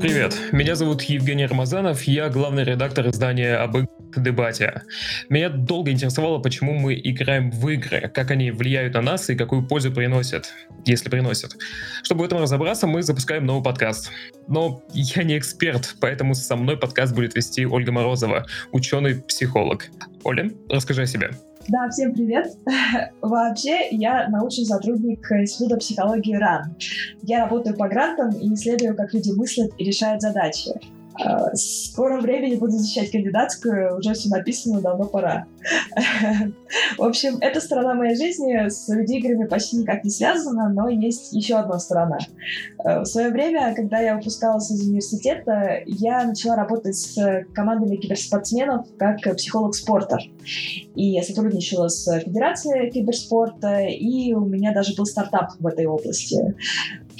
Привет, меня зовут Евгений Рамазанов, я главный редактор издания об дебате. Меня долго интересовало, почему мы играем в игры, как они влияют на нас и какую пользу приносят, если приносят. Чтобы в этом разобраться, мы запускаем новый подкаст. Но я не эксперт, поэтому со мной подкаст будет вести Ольга Морозова, ученый-психолог. Оля, расскажи о себе. Да, всем привет. Вообще, я научный сотрудник Института психологии РАН. Я работаю по грантам и исследую, как люди мыслят и решают задачи. А, в скором времени буду защищать кандидатскую, уже все написано, давно пора. В общем, эта сторона моей жизни с видеоиграми почти никак не связана, но есть еще одна сторона. А, в свое время, когда я выпускалась из университета, я начала работать с командами киберспортсменов как психолог спорта. И я сотрудничала с Федерацией киберспорта, и у меня даже был стартап в этой области.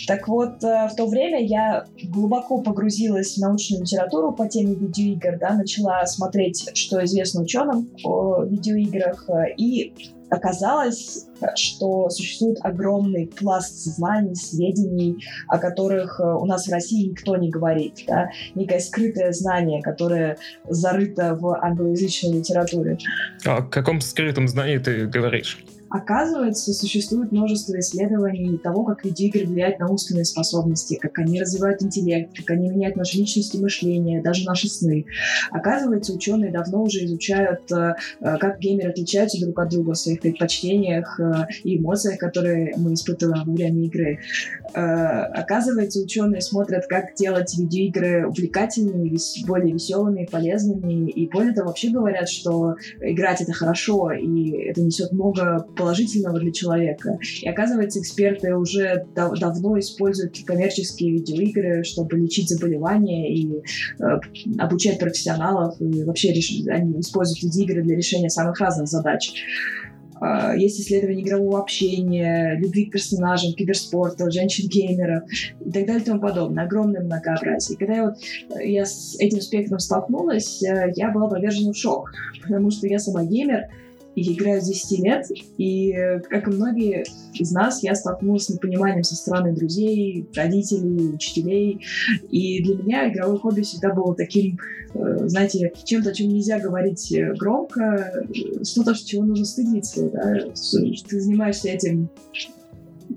Так вот, э, в то время я глубоко погрузилась в научную литературу по теме видеоигр, да, начала смотреть, что известно ученым о видеоиграх, э, и оказалось, что существует огромный пласт знаний, сведений, о которых э, у нас в России никто не говорит. Да? Некое скрытое знание, которое зарыто в англоязычной литературе. А о каком скрытом знании ты говоришь? Оказывается, существует множество исследований того, как видеоигры влияют на умственные способности, как они развивают интеллект, как они меняют наши личности мышления, даже наши сны. Оказывается, ученые давно уже изучают, э, э, как геймеры отличаются друг от друга в своих предпочтениях э, и эмоциях, которые мы испытываем во время игры. Оказывается, ученые смотрят, как делать видеоигры увлекательными, более веселыми, полезными. И более того, вообще говорят, что играть это хорошо, и это несет много положительного для человека. И оказывается, эксперты уже дав давно используют коммерческие видеоигры, чтобы лечить заболевания и э, обучать профессионалов. И вообще реш... они используют видеоигры для решения самых разных задач. Uh, есть исследования игрового общения, любви к персонажам, киберспорта, женщин-геймеров и так далее и тому подобное. Огромное многообразие. Когда я, вот, я с этим спектром столкнулась, э, я была повержена в шок, потому что я сама геймер, и играю с 10 лет, и, как и многие из нас, я столкнулась с непониманием со стороны друзей, родителей, учителей, и для меня игровое хобби всегда было таким, э, знаете, чем-то, о чем нельзя говорить громко, что-то, чего нужно стыдиться, да? ты занимаешься этим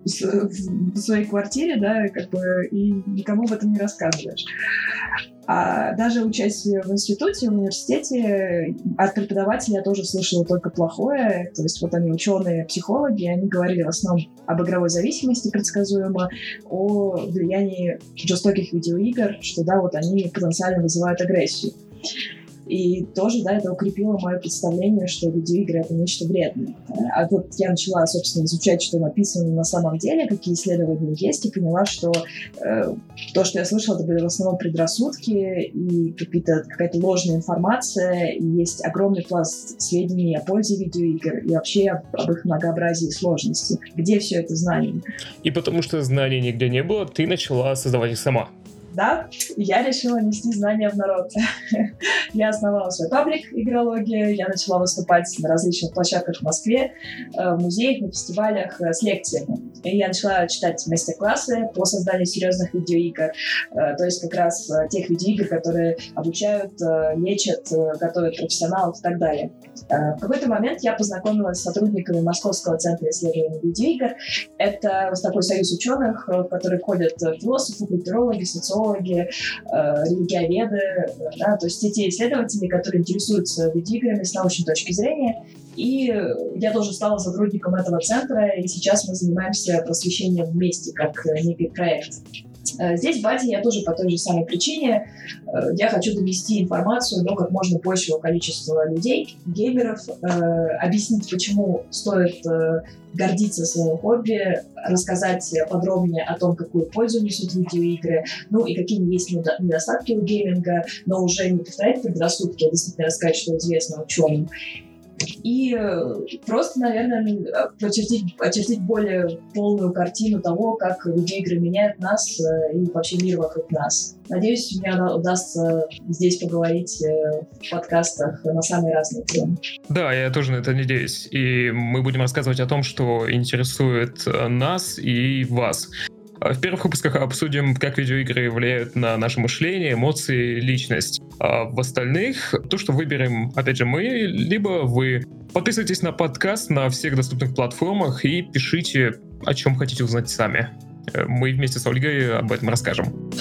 в своей квартире, да, как бы, и никому об этом не рассказываешь. А даже учась в институте, в университете, от преподавателя я тоже слышала только плохое. То есть вот они ученые, психологи, они говорили в основном об игровой зависимости предсказуемо, о влиянии жестоких видеоигр, что да, вот они потенциально вызывают агрессию. И тоже, да, это укрепило мое представление, что видеоигры — это нечто вредное. А вот я начала, собственно, изучать, что написано на самом деле, какие исследования есть, и поняла, что э, то, что я слышала, это были в основном предрассудки и какая-то ложная информация, и есть огромный пласт сведений о пользе видеоигр и вообще об, об их многообразии и сложности. Где все это знание? И потому что знаний нигде не было, ты начала создавать их сама да, я решила нести знания в народ. я основала свой паблик игрологии, я начала выступать на различных площадках в Москве, э, в музеях, на фестивалях э, с лекциями. И я начала читать мастер-классы по созданию серьезных видеоигр, э, то есть как раз тех видеоигр, которые обучают, лечат, готовят профессионалов и так далее. В какой-то момент я познакомилась с сотрудниками Московского центра исследований видеоигр. Это такой союз ученых, в который ходят философы, культурологи, социологи, психологи, э, религиоведы, да, то есть те, те исследователи, которые интересуются видеоиграми с научной точки зрения. И я тоже стала сотрудником этого центра, и сейчас мы занимаемся просвещением вместе, как некий проект. Э, здесь в Баде я тоже по той же самой причине. Э, я хочу донести информацию до как можно большего количества людей, геймеров, э, объяснить, почему стоит гордиться своим хобби, рассказать подробнее о том, какую пользу несут видеоигры, ну и какие есть недостатки у гейминга, но уже не повторять предрассудки, а действительно рассказать, что известно ученым. И просто, наверное, очертить, очертить более полную картину того, как видеоигры меняют нас и вообще мир вокруг нас. Надеюсь, мне удастся здесь поговорить в подкастах на самые разные темы. Да, я тоже на это надеюсь. И мы будем рассказывать о том, что интересует нас и вас. А в первых выпусках обсудим, как видеоигры влияют на наше мышление, эмоции, личность. А в остальных то, что выберем, опять же, мы, либо вы. Подписывайтесь на подкаст на всех доступных платформах и пишите, о чем хотите узнать сами. Э, мы вместе с Ольгой об этом расскажем.